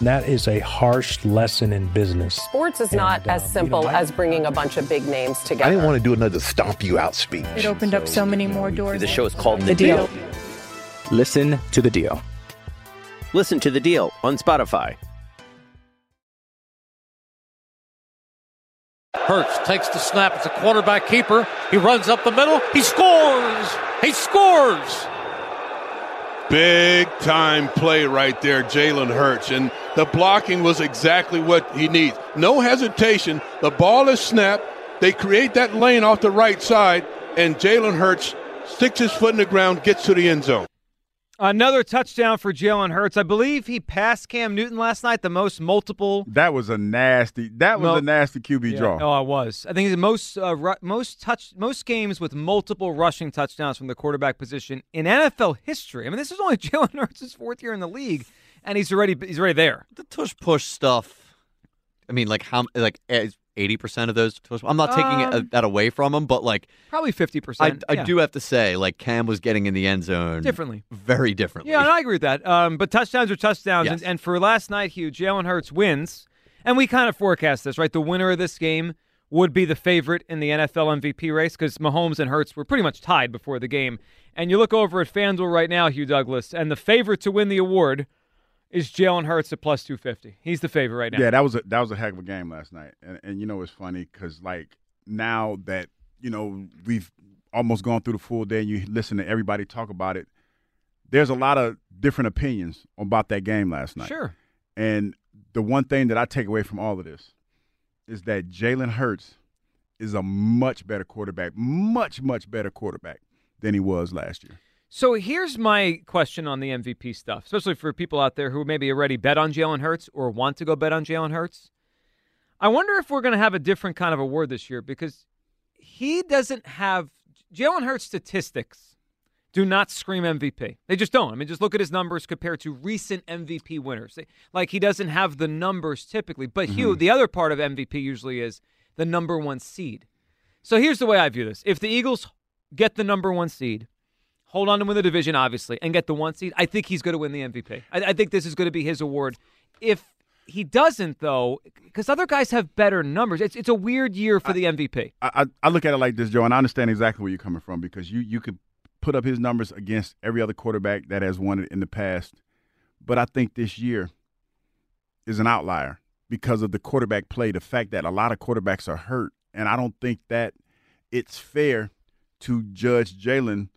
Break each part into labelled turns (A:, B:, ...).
A: That is a harsh lesson in business.
B: Sports is not
A: And, uh,
B: as simple
A: you know, I-
B: as bringing a bunch of big names together.
C: I didn't want to do another stomp you out speech.
D: It opened up so many more doors.
E: The show is called The,
B: The Deal.
F: Listen to The Deal.
E: Listen to The Deal on Spotify.
G: Hurts takes the snap. It's a quarterback keeper. He runs up the middle. He scores. He scores.
H: Big time play right there, Jalen Hurts. And the blocking was exactly what he needs. No hesitation. The ball is snapped. They create that lane off the right side, and Jalen Hurts sticks his foot in the ground, gets to the end zone.
I: Another touchdown for Jalen Hurts. I believe he passed Cam Newton last night, the most multiple.
J: That was a nasty. That was
I: No.
J: a nasty QB
I: Yeah.
J: draw.
I: Oh, I was. I think he's the most uh, ru- most touch most games with multiple rushing touchdowns from the quarterback position in NFL history. I mean, this is only Jalen Hurts' fourth year in the league, and he's already he's already there.
K: the tush push stuff. I mean, like how like eighty percent of those. I'm not taking it, uh,
I: Um,
K: that away from him, but like
I: Probably fifty
K: I,
I: percent.
K: I do have to say, like Cam was getting in the end zone
I: differently.
K: very differently.
I: Yeah, and I agree with that. Um, but touchdowns are touchdowns,
K: Yes.
I: and, and for last night, Hugh, Jalen Hurts wins, and we kind of forecast this, right? The winner of this game would be the favorite in the NFL MVP race because Mahomes and Hurts were pretty much tied before the game. And you look over at FanDuel right now, Hugh Douglas, and the favorite to win the award is Jalen Hurts at plus two fifty. He's the favorite right now.
J: Yeah, that was a that was a heck of a game last night. And, and you know it's funny because like now that you know we've almost gone through the full day and you listen to everybody talk about it, there's a lot of different opinions about that game last night.
I: Sure.
J: And the one thing that I take away from all of this is that Jalen Hurts is a much better quarterback, much much better quarterback than he was last year.
I: So here's my question on the MVP stuff, especially for people out there who maybe already bet on Jalen Hurts or want to go bet on Jalen Hurts. I wonder if we're going to have a different kind of award this year because he doesn't have Jalen Hurts statistics do not scream MVP. They just don't. I mean, just look at his numbers compared to recent MVP winners. They- Like he doesn't have the numbers typically. But Hugh, mm-hmm. the other part of MVP usually is the number one seed. So here's the way I view this: if the Eagles get the number one seed, hold on to win the division, obviously, and get the one seed, I think he's going to win the MVP. I, I think this is going to be his award. If he doesn't, though, because other guys have better numbers, it's it's a weird year for the MVP.
J: I, I, I look at it like this, Joe, and I understand exactly where you're coming from because you you could put up his numbers against every other quarterback that has won it in the past, but I think this year is an outlier because of the quarterback play. The fact that a lot of quarterbacks are hurt, and I don't think that it's fair to judge Jalen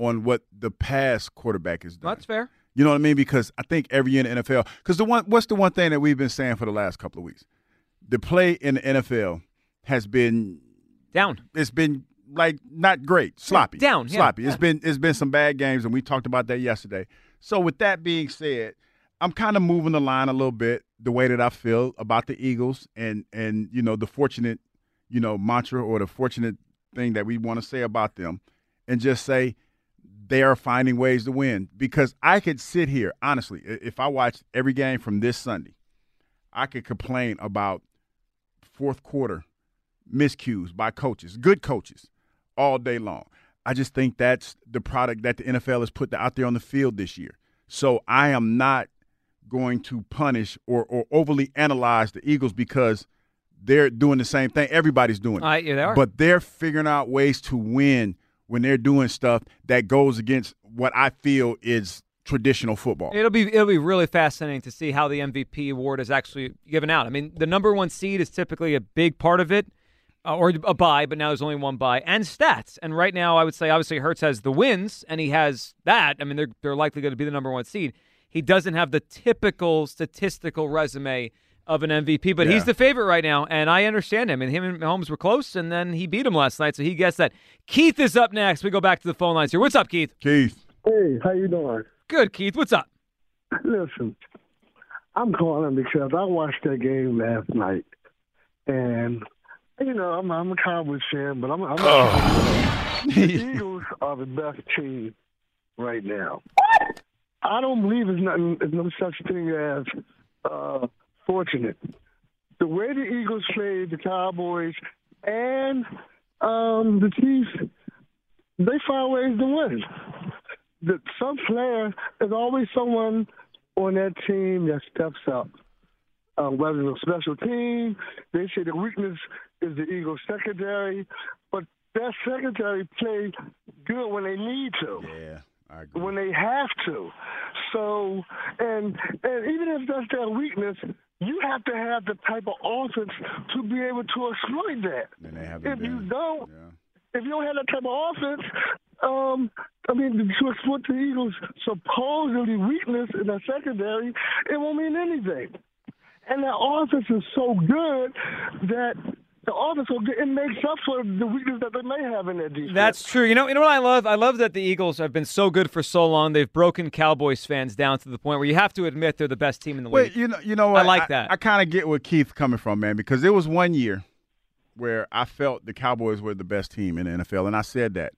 J: on what the past quarterback is doing.
I: That's fair.
J: You know what I mean? Because I think every year in the NFL, because the one, what's the one thing that we've been saying for the last couple of weeks? The play in the NFL has been
I: Down.
J: it's been like not great, sloppy,
I: down,
J: sloppy.
I: yeah.
J: It's been it's been some bad games, and we talked about that yesterday. So with that being said, I'm kind of moving the line a little bit the way that I feel about the Eagles, and and you know the fortunate, you know mantra or the fortunate thing that we want to say about them, and just say they are finding ways to win. Because I could sit here honestly, if I watched every game from this Sunday, I could complain about fourth quarter miscues by coaches, good coaches, all day long. I just think that's the product that the NFL has put out there on the field this year. So I am not going to punish or, or overly analyze the Eagles because they're doing the same thing. Everybody's doing it.
I: Uh, yeah, they.
J: But they're figuring out ways to win when they're doing stuff that goes against what I feel is traditional football.
I: It'll be it'll be really fascinating to see how the MVP award is actually given out. I mean, the number one seed is typically a big part of it, uh, or a buy, but now there's only one buy and stats. And right now, I would say obviously Hurts has the wins, and he has that. I mean, they're they're likely going to be the number one seed. he doesn't have the typical statistical resume of an MVP, but
J: Yeah.
I: he's the favorite right now, and I understand him. And him and Mahomes were close, and then he beat him last night, so he gets that. Keith is up next. We go back to the phone lines here. What's up, Keith?
J: Keith.
L: Hey, how you doing?
I: Good, Keith. What's up?
L: Listen, I'm calling because I watched that game last night, and you know I'm I'm a Cowboys fan, but I'm, I'm the Eagles are the best team right now. I don't believe there's nothing, there's no such thing as uh, fortunate. The way the Eagles played the Cowboys and um, the Chiefs, they find ways to win. The, some player, there's always someone on that team that steps up. Uh, whether it's a special team, they say the weakness is the Eagles secondary, but that secondary plays good when they need to
J: Yeah, I agree.
L: when they have to. So, and and even if that's their weakness, you have to have the type of offense to be able to exploit that.
J: And they
L: If you don't,
J: Yeah.
L: if you don't have that type of offense, um, I mean, to exploit the Eagles' supposedly weakness in the secondary, it won't mean anything. And that offense is so good that the offense will get, it makes up for the weakness that they may have in their defense.
I: That's true. You know, you know what I love? I love that the Eagles have been so good for so long. They've broken Cowboys fans down to the point where you have to admit they're the best team in the
J: Well,
I: league.
J: you know, you know what?
I: I like that.
J: I, kind of get where Keith's coming from, man, because there was one year where I felt the Cowboys were the best team in the NFL, and I said that.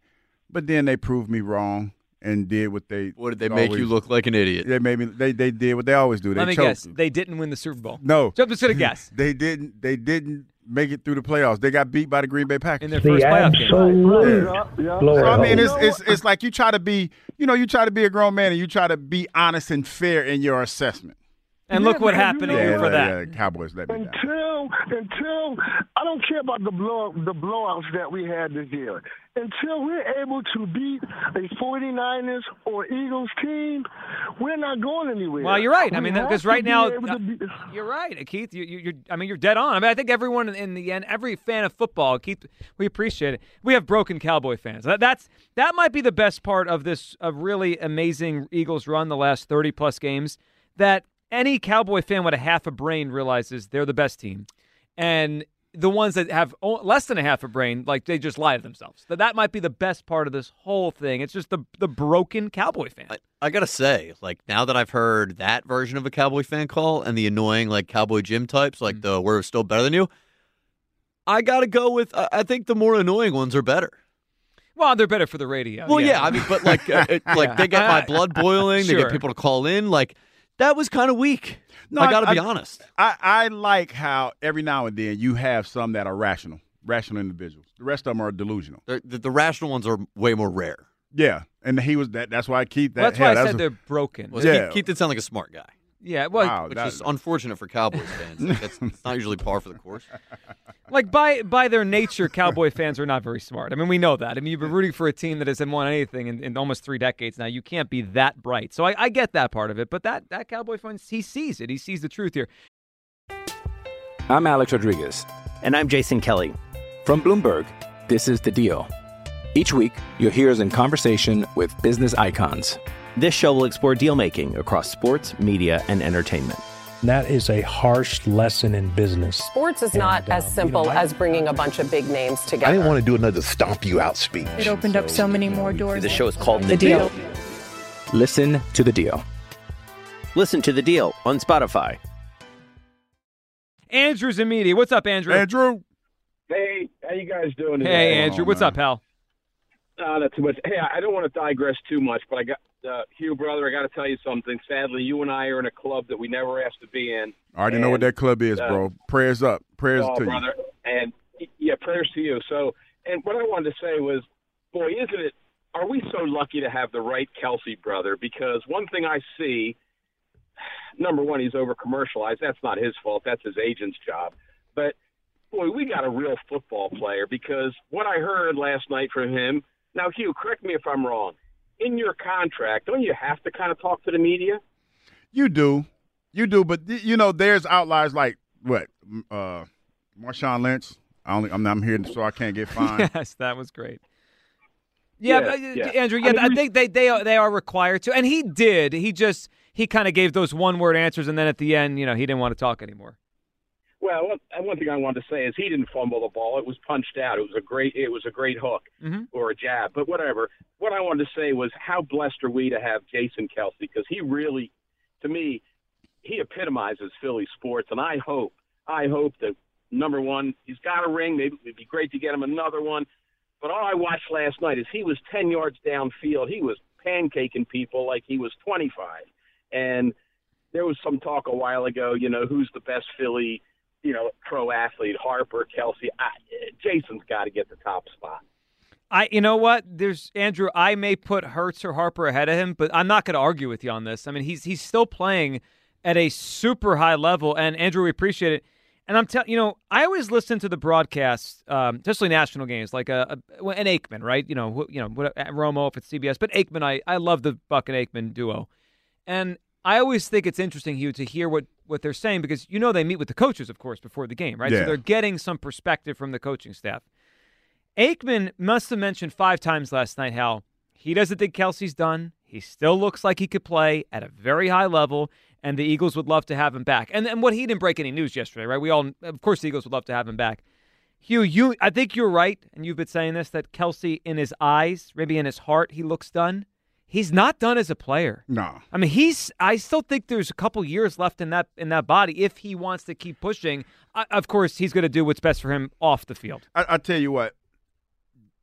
J: But then they proved me wrong and did what they.
K: What did they make you look like an idiot?
J: They made me. They they did what they always do. They
I: Let me
J: choked.
I: guess. They didn't win the Super Bowl.
J: No,
I: So I'm just gonna guess.
J: They didn't. They didn't make it through the playoffs. They got beat by the Green Bay Packers
I: In their
A: The
I: first playoff game.
A: absolute
L: Yeah, yeah.
J: So I mean, it's it's it's like you try to be, you know, you try to be a grown man and you try to be honest and fair in your assessment.
I: And look
L: Yeah,
I: what
L: because you
I: happened to
L: know
I: you
J: Yeah,
I: for that.
J: yeah, Cowboys let me down.
L: Until until I don't care about the blow the blowouts that we had this year. Until we're able to beat a 49ers or Eagles team, we're not going anywhere.
I: Well, you're right. I mean, because right
L: be
I: now,
L: able
I: you're right, Keith. You, you, you're, I mean, you're dead on. I mean, I think everyone in the end, every fan of football, Keith, we appreciate it. We have broken Cowboy fans. That, that's that might be the best part of this a really amazing Eagles run the last 30 plus games. That any Cowboy fan with a half a brain realizes they're the best team, and the ones that have less than a half a brain, like they just lie to themselves. That that might be the best part of this whole thing. It's just the the broken Cowboy fan.
K: I, I gotta say, like now that I've heard that version of a Cowboy fan call and the annoying like Cowboy Jim types, like the we're still better than you, I gotta go with. I I think the more annoying ones are better.
I: Well, they're better for the radio.
K: Well, yeah, I mean, but like, uh, it, like they get my blood boiling. They get people to call in. Like that was kind of weak.
J: No,
K: I
J: I-
K: gotta be honest.
J: I, I like how every now and then you have some that are rational, rational individuals. The rest of them are delusional.
K: The, the, the rational ones are way more rare.
J: Yeah, and he was that. That's why Keith. That,
I: Well, that's
J: hell,
I: why I
J: that's
I: said they're broken.
K: Well,
J: Yeah.
K: Keith, Keith did sound like a smart guy,
I: Yeah, well,
J: Wow,
K: which
J: that-
K: is unfortunate for Cowboys fans. Like, that's, that's not usually par for the course.
I: like by by their nature, Cowboy fans are not very smart. I mean, we know that. I mean, you've been rooting for a team that hasn't won anything in, in almost three decades now. You can't be that bright. So I, I get that part of it. But that that Cowboy fan, he sees it. He sees the truth here.
F: I'm Alex Rodriguez.
E: And I'm Jason Kelly.
F: From Bloomberg, this is The Deal. Each week, you'll hear us in conversation with business icons.
E: This show will explore deal making across sports, media, and entertainment.
A: That is a harsh lesson in business.
B: Sports is not
A: And,
B: as
A: uh, you
B: simple
A: know, I-
B: as bringing a bunch of big names together.
C: I didn't want to do another stomp you out speech.
D: It opened up so many more doors.
E: The show is called
D: The Deal.
F: Listen to The Deal.
E: Listen to the deal on Spotify.
I: Andrew's in media. What's up, Andrew?
J: Andrew.
M: Hey, how you guys doing today?
I: hey, Andrew.
J: on,
I: What's
J: man?
I: up, pal?
M: Uh, not too much. Hey, I don't want to digress too much, but I got uh, Hugh, brother. I got to tell you something. Sadly, you and I are in a club that we never asked to be in.
J: I already know what that club is,
M: uh,
J: bro. Prayers up. Prayers
M: oh,
J: to
M: brother, and yeah, prayers to you. So, and what I wanted to say was, boy, isn't it? Are we so lucky to have the right Kelce brother? Because one thing I see, number one, he's over commercialized. That's not his fault. That's his agent's job. But boy, we got a real football player because what I heard last night from him. Now, Hugh, correct me if I'm wrong. In your contract, don't you have to kind of talk to the media?
J: you. You do, you do, but y- you know, there's outliers like what, M- uh, Marshawn Lynch. I only, I'm, I'm here so I can't get fined.
I: yes, that was great. Yeah,
M: Yeah,
I: but, uh,
M: yeah.
I: Andrew.
M: I
I: Yeah,
M: mean,
I: I, think they they are, they are required to, and he did. He just he kind of gave those one word answers, and then at the end, you know, he didn't want to talk anymore.
M: Well, one, thing I wanted to say is he didn't fumble the ball. It was punched out. It was a great. It was a great hook
I: mm-hmm.
M: or a jab, but whatever. What I wanted to say was how blessed are we to have Jason Kelce because he really, to me, he epitomizes Philly sports, and I hope, I hope that number one, he's got a ring. Maybe it'd be great to get him another one. But all I watched last night is he was ten yards downfield. He was pancaking people like he was twenty five, and there was some talk a while ago. You know, who's the best Philly? You know, pro athlete, Harper, Kelce. I, Jason's got to get the top spot.
I: I, you know what? There's Andrew. I may put Hurts or Harper ahead of him, but I'm not going to argue with you on this. I mean, he's he's still playing at a super high level, and Andrew, we appreciate it. And I'm telling you know, I always listen to the broadcasts, um, especially national games, like a, a, an Aikman, right? You know, you know, what, Romo if it's CBS, but Aikman, I I love the Buck and Aikman duo, and I always think it's interesting, Hugh, to hear what what they're saying because you know they meet with the coaches, of course, before the game, right?
J: Yeah.
I: So they're getting some perspective from the coaching staff. Aikman must have mentioned five times last night how he doesn't think Kelce's done. He still looks like he could play at a very high level, and the Eagles would love to have him back. And and what he didn't break any news yesterday, right? We all, of course, the Eagles would love to have him back. Hugh, you, I think you're right, and you've been saying this that Kelce, in his eyes, maybe in his heart, he looks done he's not done as a player.
J: No.
I: I mean, he's. I still think there's a couple years left in that in that body if he wants to keep pushing. I, of course, he's going to do what's best for him off the field.
J: I, I tell you what.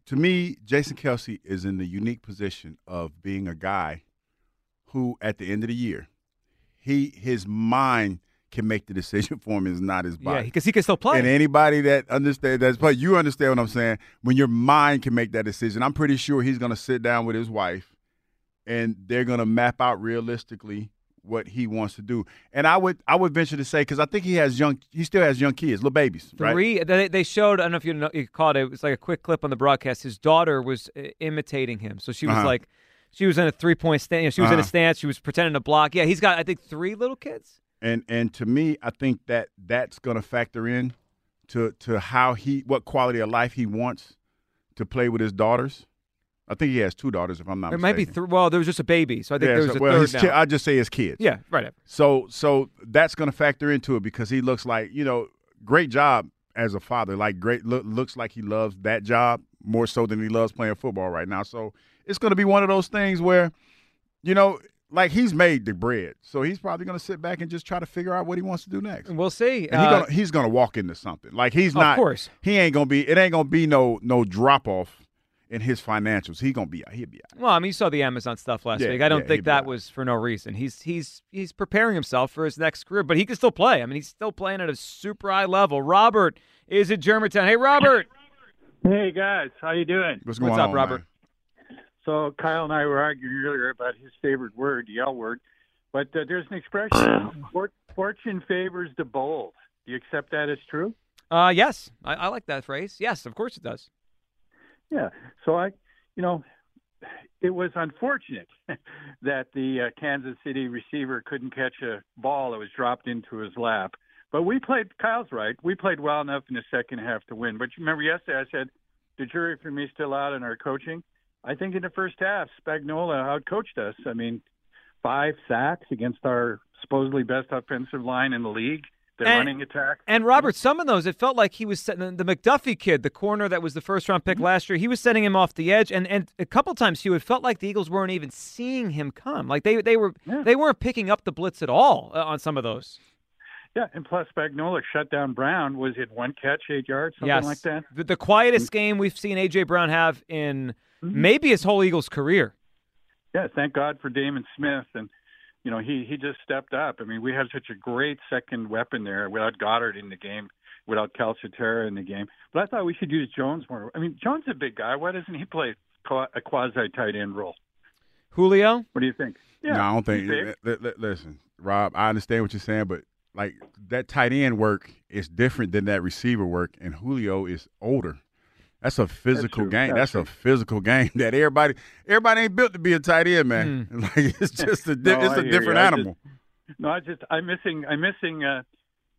J: To me, Jason Kelce is in the unique position of being a guy who, at the end of the year, he his mind can make the decision for him. Is not his body.
I: Yeah, because he can still play.
J: And anybody that understands that's but you understand what I'm saying. When your mind can make that decision, I'm pretty sure he's going to sit down with his wife and they're going to map out realistically what he wants to do. And I would I would venture to say because I think he has young he still has young kids, little babies, right?
I: Three. They, they showed. I don't know if you, know, you caught it. It was like a quick clip on the broadcast. His daughter was uh, imitating him, so she was
J: Uh-huh.
I: like, she was in a three point stand. You know, she was in a
J: Uh-huh.
I: stance. She was pretending to block. Yeah, he's got I think three little kids.
J: And and to me, I think that that's going to factor in to to how he what quality of life he wants to play with his daughters. I think he has two daughters, if I'm not
I: There might be three. Well, there was just a baby, so I think
J: Yeah,
I: there was
J: so-
I: a
J: well,
I: third now.
J: ki- I just say his kids.
I: Yeah, right.
J: So so that's going to factor into it because he looks like you know great job as a father. Like great look, looks like he loves that job more so than he loves playing football right now. So it's going to be one of those things where you know like he's made the bread, so he's probably going to sit back and just try to figure out what he wants to do next.
I: And We'll see.
J: And he
I: Uh,
J: gonna, he's going to walk into something like he's not.
I: Of course.
J: he ain't going to be. It ain't going to be no no drop off in his financials. He going to be. He'll be. out.
I: Well, I mean, you saw the Amazon stuff last
J: Yeah,
I: week. I don't
J: yeah,
I: think that was for no reason. He's he's he's preparing himself for his next career, but he can still play. I mean, he's still playing at a super high level. Robert is at Germantown. Hey, Robert.
N: Hey guys, how you doing?
J: What's
I: What's up, Robert?
N: So Kyle and I were arguing earlier about his favorite word, the L word, but uh, there's an expression: "Fortune favors the bold." Do you accept that as true?
I: Uh, yes, I, I like that phrase. Yes, of course it does.
N: Yeah. So I, you know, it was unfortunate that the uh, Kansas City receiver couldn't catch a ball that was dropped into his lap. But we played. Kyle's right. We played well enough in the second half to win. But you remember yesterday I said the jury for me is still out on our coaching. I think in the first half, Spagnuolo outcoached us. I mean, five sacks against our supposedly best offensive line in the league.
I: And-
N: running attack.
I: And Robert, some of those, it felt like he was setting the McDuffie kid, the corner that was the first round pick
N: Mm-hmm.
I: last year. He was setting him off the edge, and and a couple times, Hugh, it felt like the Eagles weren't even seeing him come. Like they they were they weren't picking up the blitz at all uh, on some of those.
N: Yeah, and plus Spagnuolo shut down Brown. Was it one catch, eight yards, something
I: yes,
N: like that?
I: The, the quietest game we've seen AJ Brown have in
N: Mm-hmm.
I: maybe his whole Eagles career.
N: Yeah, thank God for DeVonta Smith, and you know he he just stepped up. I mean, we have such a great second weapon there without Goedert in the game, without Calcaterra in the game. But I thought we should use Jones more. I mean, Jones is a big guy. Why doesn't he play a quasi tight end role?
I: Julio,
N: what do you think? Yeah,
J: no, I don't think.
N: he's big.
J: li- li- listen, Rob, I understand what you're saying, but like that tight end work is different than that receiver work, and Julio is older. That's a physical
N: true.
J: game.
N: That's
J: That's, a physical game that everybody everybody ain't built to be a tight end, man. Like it's just a di-.
N: No,
J: it's
N: I
J: a different
N: you. I just-
J: animal.
N: No, I just I'm missing I'm missing uh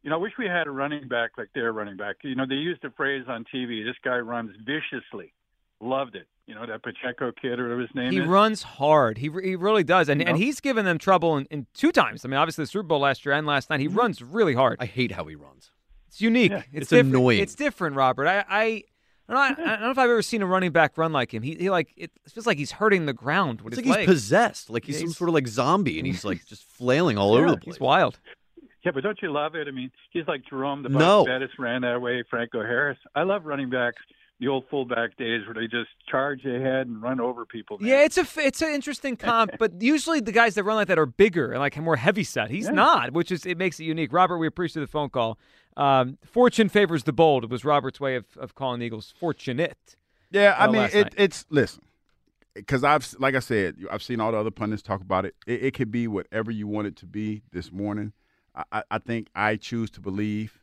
N: you know, I wish we had a running back like their running back. You know, they used a phrase on TV, this guy runs viciously. Loved it. You know that Pacheco kid or whatever his name
I: He
N: is.
I: He runs hard. He he really does, and
N: You
I: and he's given them trouble in, in two times. I mean, obviously the Super Bowl last year and last night. He runs really hard.
K: I hate how he runs.
I: It's unique.
K: Yeah,
I: it's
K: it's annoying.
I: It's different, Robert. I I. I don't, know, I don't know if I've ever seen a running back run like him. He, he like it feels like he's hurting the ground with
K: It's
I: his
K: like he's possessed. Like he's
I: Yeah,
K: some
I: he's-
K: sort of like zombie, and he's like just flailing all over the place.
I: He's wild.
N: Yeah, but don't you love it? I mean, he's like Jerome the
K: No.
N: Buck Bettis ran that way, Franco Harris. I love running backs, the old fullback days where they just charge ahead and run over people. man.
I: Yeah, it's a f- it's an interesting comp, but usually the guys that run like that are bigger and like more heavy set. He's
N: Yeah.
I: not, which is it makes it unique. Robert, we appreciate the phone call. Um, fortune favors the bold. It was Robert's way of, of calling the Eagles fortunate.
J: Yeah, I
I: uh,
J: mean, it, it's listen, because I've like I said, I've seen all the other pundits talk about it. It, it could be whatever you want it to be this morning. I, I, I think I choose to believe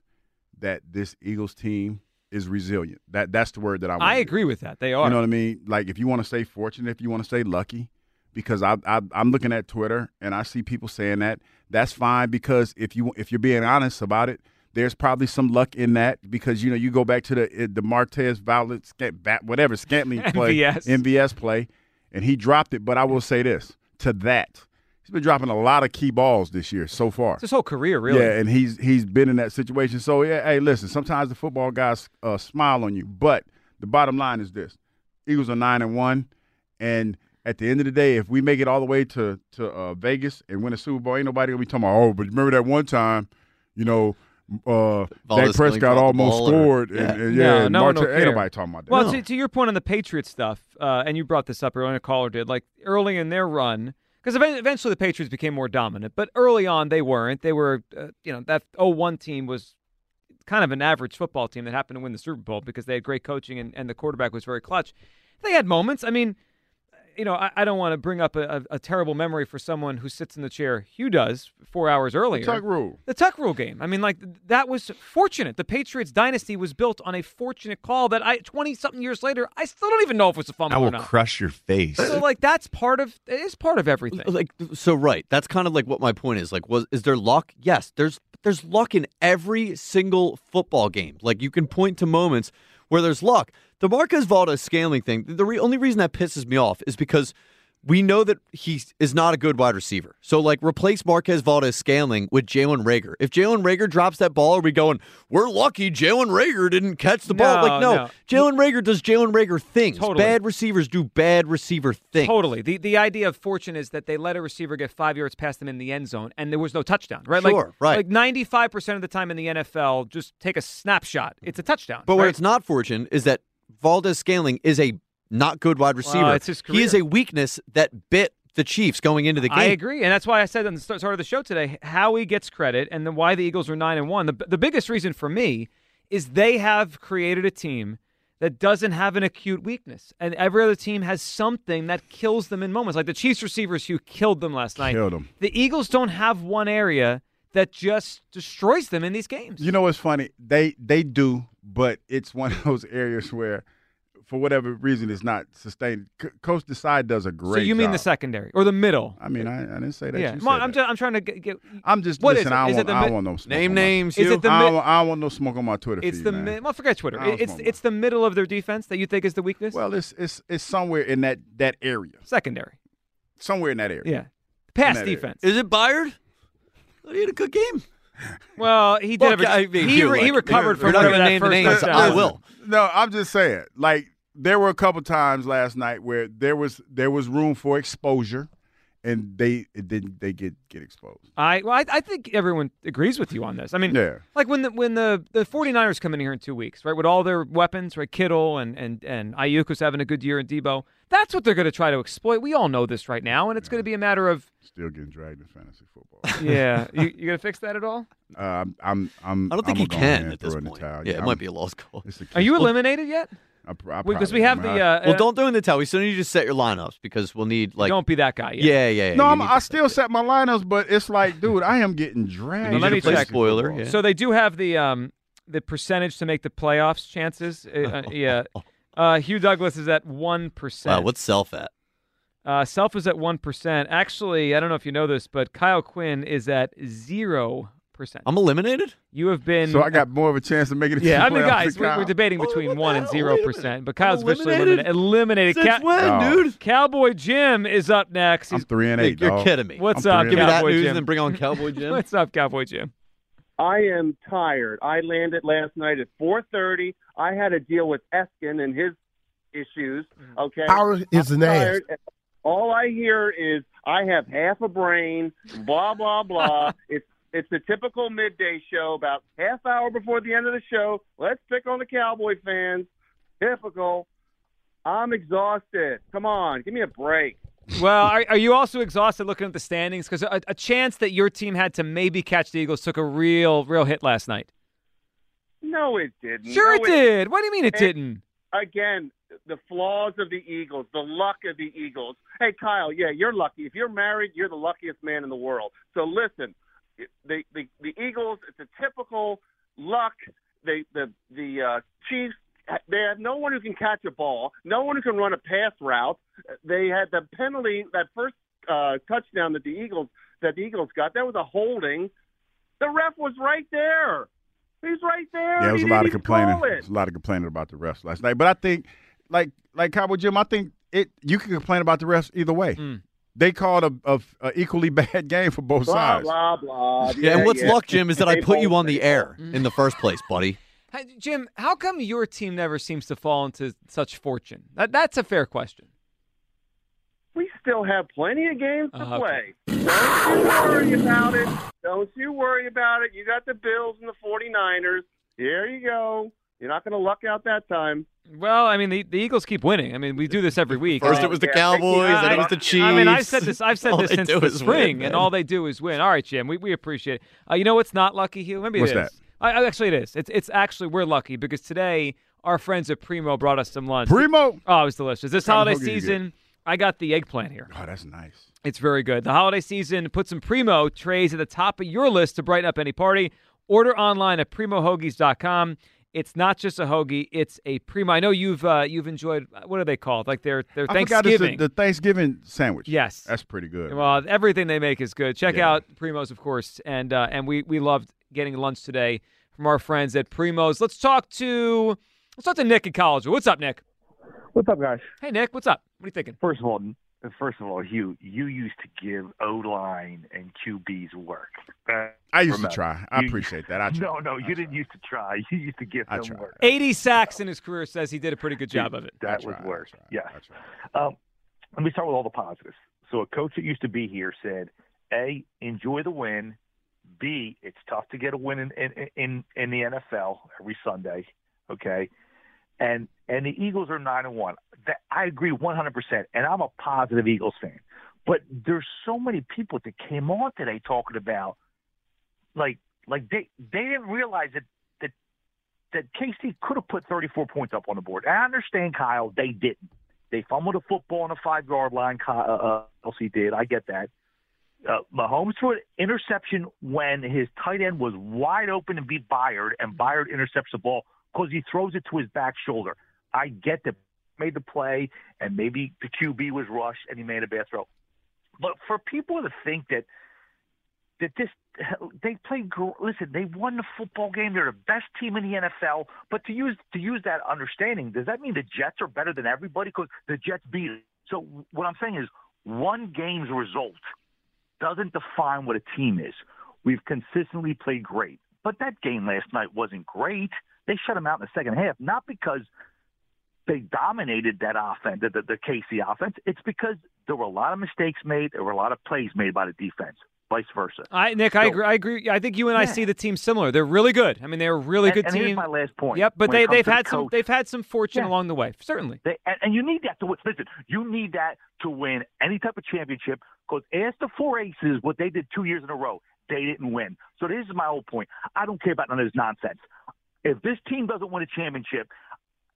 J: that this Eagles team is resilient. That that's the word that I.
I: I agree with that. They are.
J: You know what I mean? Like if you want to say fortunate, if you want to say lucky, because I, I I'm looking at Twitter and I see people saying that. That's fine because if you if you're being honest about it, there's probably some luck in that because you know you go back to the the Martez Violet Scant, whatever Scantling play
I: MVS.
J: MVS play, and he dropped it. But I will say this to that. He's been dropping a lot of key balls this year so far.
I: It's his whole career, really.
J: Yeah, and he's he's been in that situation. So yeah, hey, listen. Sometimes the football guys uh, smile on you, but the bottom line is this: Eagles are nine and one, and at the end of the day, if we make it all the way to to uh, Vegas and win a Super Bowl, ain't nobody gonna be talking about. Oh, but remember that one time, you know, uh, Dak
K: Valdez
J: Prescott almost
K: ball or-
J: scored,
K: Yeah.
J: and, and
I: No,
J: yeah, and
I: no one
J: ain't nobody talking about that.
I: Well,
J: No.
I: to, to your point on the Patriots stuff, uh, and you brought this up earlier, and a caller did, like early in their run, because eventually the Patriots became more dominant, but early on they weren't. They were, uh, you know, that 0-1 team was kind of an average football team that happened to win the Super Bowl because they had great coaching and, and the quarterback was very clutch. They had moments. I mean, you know, I, I don't want to bring up a, a, a terrible memory for someone who sits in the chair. Hugh does four hours earlier.
J: Tuck rule.
I: The Tuck Rule game. I mean, like that was fortunate. The Patriots dynasty was built on a fortunate call that I twenty something years later I still don't even know if it was a fumble
O: I
I: or
O: will
I: not.
O: crush your face.
I: So like that's part of it is part of everything.
K: Like so, right? That's kind of like what my point is. Like, was is there luck? Yes, there's there's luck in every single football game. Like you can point to moments where there's luck. The Marquez Valdes-Scantling thing. The re- only reason that pisses me off is because we know that he is not a good wide receiver. So, like, replace Marquez Valdes-Scantling with Jalen Reagor. If Jalen Reagor drops that ball, are we going, we're lucky Jalen Reagor didn't catch the ball?
I: No,
K: Like, no.
I: no.
K: Jalen Reagor does Jalen Reagor things.
I: Totally.
K: Bad receivers do bad receiver things.
I: Totally. The the idea of fortune is that they let a receiver get five yards past them in the end zone and there was no touchdown. Right?
K: Sure,
I: like,
K: right.
I: Like ninety five percent of the time in the NFL, just take a snapshot. It's a touchdown.
K: But where it's not fortune is that Valdes-Scantling is a not good wide receiver.
I: it's his
K: He is a weakness that bit the Chiefs going into the game.
I: I agree, and that's why I said on the start start of the show today, Howie gets credit, and then why the Eagles are nine and one. The the biggest reason for me is they have created a team that doesn't have an acute weakness, and every other team has something that kills them in moments, like the Chiefs receivers who killed them last night.
J: Killed 'em.
I: The Eagles don't have one area that just destroys them in these games.
J: You know what's funny? They they do, but it's one of those areas where, for whatever reason, it's not sustained. C- Coach Desai does a great.
I: so you mean the secondary or the middle?
J: I mean, I, I didn't say that.
I: yeah,
J: You
I: Come
J: said
I: I'm
J: that.
I: just I'm trying to get. get
J: I'm just
I: what is
J: listen.
I: it?
J: I don't
I: Is it the
J: I don't want no smoke.
K: Name
J: on my-
K: names.
I: Is it the
J: I don't, I don't want no smoke on my Twitter
I: It's
J: feed,
I: the
J: man.
I: mid, well, forget Twitter.
J: I
I: It's
J: smoke
I: it's the middle of their defense that you think is the weakness.
J: Well, it's it's it's somewhere in that that area,
I: secondary.
J: somewhere in that area.
I: Yeah, pass
J: that area.
I: defense.
K: Is it Byard? He had a good game.
I: Well, he did.
K: Well,
I: have a-
K: I mean,
I: he,
K: you,
I: re- he recovered from whatever that first
K: names.
I: touchdown
K: I will.
J: No, I'm just saying. Like there were a couple times last night where there was there was room for exposure, and they it didn't they get get exposed.
I: I well, I, I think everyone agrees with you on this. I mean,
J: Yeah.
I: like when the when the, the 49ers come in here in two weeks, right, with all their weapons, right, Kittle and and and Aiyuk was having a good year, and Deebo. That's what they're going to try to exploit. We all know this right now, and it's going to be a matter of
J: Still getting dragged in fantasy football.
I: yeah. you, you going to fix that at all?
J: Uh, I'm I'm I'm.
K: I don't think
J: I'm
K: he
J: gonna go ahead
K: can at this point.
J: the towel.
K: Yeah, it
J: I'm-
K: might be a lost cause.
I: Are you eliminated yet?
J: I pr-
I: Because
J: probably
I: we have
J: am.
I: the. Uh,
K: Well, don't throw in the towel. We still need you to set your lineups because we'll need like.
I: don't be that guy. Yet.
K: yeah, yeah, yeah.
J: no, I'm, I still set my lineups, but it's like, dude, I am getting dragged.
K: You
I: let me check.
K: spoiler. Yeah.
I: So they do have the um the percentage to make the playoffs chances. Uh, uh, yeah. Uh, Hugh Douglas is at one percent.
K: wow, what's self at?
I: Uh, Self is at 1%. Actually, I don't know if you know this, but Kyle Quinn is at 0%. Percent.
K: I'm eliminated.
I: You have been.
J: So I got more of a chance of making it. to
I: Yeah, I mean, guys, we're, we're debating between one and zero percent, but Kyle's officially
K: eliminated?
I: eliminated. Eliminated.
K: Since when,
J: No.
K: dude?
I: Cowboy Jim is up next.
J: I'm
I: He's-
J: three and eight.
K: You're
J: dog.
K: kidding me.
I: What's
J: I'm
I: up,
K: Give me that
I: Cowboy
K: news
I: Jim?
K: and then bring on Cowboy Jim.
I: What's up, Cowboy Jim?
O: I am tired. I landed last night at 4:30. I had to deal with Eskin and his issues. Mm-hmm. Okay,
P: How is
O: I'm
P: the ass?
O: All I hear is I have half a brain. Blah blah blah. it's it's the typical midday show. About half hour before the end of the show, let's pick on the Cowboy fans. Typical. I'm exhausted. Come on, give me a break.
I: Well, are, are you also exhausted looking at the standings? Because a, a chance that your team had to maybe catch the Eagles took a real, real hit last night.
O: No, it didn't.
I: Sure,
O: No,
I: it did. What do you mean it
O: It-
I: didn't?
O: again, the flaws of the Eagles, the luck of the Eagles. Hey, Kyle, yeah, you're lucky. If you're married, you're the luckiest man in the world. So listen, the the, the Eagles, it's a typical luck. They the the uh, Chiefs. They have no one who can catch a ball, no one who can run a pass route. They had the penalty that first uh, touchdown that the Eagles that the Eagles got. That was a holding. The ref was right there. He's right there.
J: Yeah, there was
O: He
J: a lot of complaining.
O: it.
J: There was a lot of complaining about the refs last night. But I think, like like Cowboy Jim, I think it. You can complain about the refs either way.
I: Mm.
J: They called a, a, a equally bad game for both
O: Blah
J: sides.
O: blah blah.
K: Yeah, and what's
O: yeah.
K: luck, Jim, is that I put you on the air in the first place, buddy.
I: Hey, Jim, how come your team never seems to fall into such fortune? That, that's a fair question.
O: We still have plenty of games to
I: Uh, okay.
O: play. Don't you worry about it. Don't you worry about it. You got the Bills and the 49ers. Here you go. You're not going to luck out that time.
I: Well, I mean, the, the Eagles keep winning. I mean, we do this every week.
K: First it was the
O: yeah,
K: Cowboys,
I: I-
K: then it was the Chiefs.
I: I mean, I've said this. I've said this since
K: do
I: the spring,
K: win,
I: and all they do is win. All right, Jim, we, we appreciate it. Uh, you know what's not lucky, Hugh? Maybe
J: What's
I: it is. I, I- actually, it is. It's it's actually we're lucky because today our friends at Primo brought us some lunch.
J: Primo.
I: Oh, it was delicious. This
J: What kind of
I: holiday season, I got the eggplant here.
J: Oh, that's nice.
I: It's very good. The holiday season put some Primo trays at the top of your list to brighten up any party. Order online at primohoagies.com. It's not just a hoagie; it's a Primo. I know you've uh, you've enjoyed. What are they called? Like their their
J: I
I: Thanksgiving.
J: the, the Thanksgiving sandwich.
I: Yes.
J: that's pretty good.
I: Well, everything they make is good. Check
J: Yeah.
I: out Primos, of course, and uh, and we we loved getting lunch today from our friends at Primos. Let's talk to let's talk to Nick in college. What's up, Nick?
Q: What's up, guys?
I: Hey, Nick. What's up? What are you thinking?
Q: First of all, first of all, Hugh, you used to give O line and QBs work. Uh,
J: I used
Q: remember.
J: to try. I
Q: You-
J: appreciate that. I tried.
Q: no, no, you didn't used to try. You used to give
J: I
Q: them
J: tried.
Q: work.
I: 80 sacks in his career says he did a pretty good job of it.
Q: That was work. Yeah. Um, let me start with all the positives. So, a coach that used to be here said, "A, enjoy the win. B, it's tough to get a win in in in, in the NFL every Sunday. Okay, and and the Eagles are nine and one. That, I agree one hundred percent, and I'm a positive Eagles fan. But there's so many people that came on today talking about like like they they didn't realize that that that KC could have put 34 points up on the board. I understand, Kyle, they didn't. They fumbled a football on the five yard line. Ky- Uh, uh, Kelce did. I get that. Uh, Mahomes threw an interception when his tight end was wide open and beat Byard, and Byard intercepts the ball because he throws it to his back shoulder. I get that. Made the play, and maybe the QB was rushed, and he made a bad throw. But for people to think that that this they played listen they won the football game they're the best team in the NFL but to use to use that understanding does that mean the Jets are better than everybody? Because the Jets beat it so what I'm saying is one game's result doesn't define what a team is. We've consistently played great. But that game last night wasn't great. They shut them out in the second half not because they dominated that offense, the, the, the KC offense. It's because there were a lot of mistakes made. There were a lot of plays made by the defense. Vice versa.
I: I Nick, I agree. I agree. I think you and I see the team similar. They're really good. I mean, they're a really
Q: And-
I: good
Q: and
I: team.
Q: my last point.
I: Yep, but
Q: When
I: they they've
Q: to the
I: had some
Q: coach-
I: they've had some fortune
Q: Yeah.
I: along the way. Certainly.
Q: They, and, and you need that to win. Listen, you need that to win any type of championship. Because ask the four aces what they did two years in a row. They didn't win. So this is my whole point. I don't care about none of this nonsense. If this team doesn't win a championship,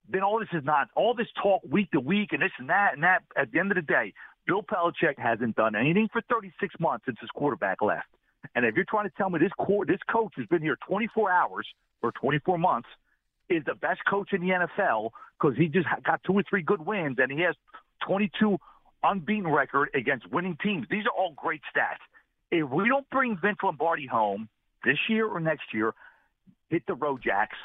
Q: then all this is not all this talk week to week and this and that and that. At the end of the day, Bill Belichick hasn't done anything for 36 months since his quarterback left. And if you're trying to tell me this co- this coach has been here 24 hours or 24 months is the best coach in the NFL because he just got two or three good wins and he has 22 unbeaten record against winning teams. These are all great stats. If we don't bring Vince Lombardi home this year or next year, hit the road, Jacks.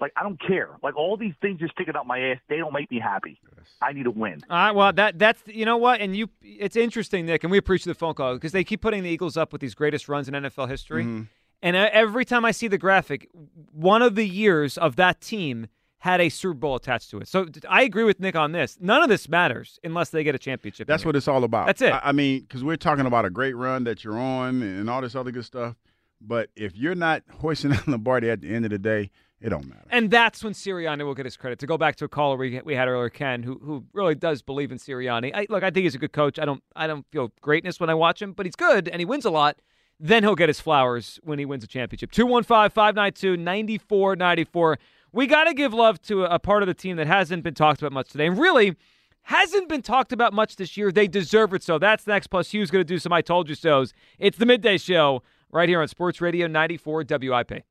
Q: Like I don't care. Like all these things are sticking up my ass. They don't make me happy. I need a win.
I: All right. Well, that that's you know what, and you, it's interesting, Nick, and we appreciate the phone call because they keep putting the Eagles up with these greatest runs in NFL history,
J: Mm-hmm.
I: and uh, every time I see the graphic, one of the years of that team had a Super Bowl attached to it. So I agree with Nick on this. None of this matters unless they get a championship.
J: That's what it's all about.
I: That's it.
J: I, I mean, because we're talking about a great run that you're on and all this other good stuff. But if you're not hoisting on Lombardi at the end of the day, it don't matter.
I: And that's when Sirianni will get his credit. To go back to a caller we, we had earlier, Ken, who who really does believe in Sirianni. I, look, I think he's a good coach. I don't I don't feel greatness when I watch him, but he's good and he wins a lot. Then he'll get his flowers when he wins a championship. 215 592 9494. We got to give love to a, a part of the team that hasn't been talked about much today. And really, hasn't been talked about much this year. They deserve it so. That's next. Plus, Hugh's going to do some I Told You So's. It's the Midday Show right here on Sports Radio 94 WIP.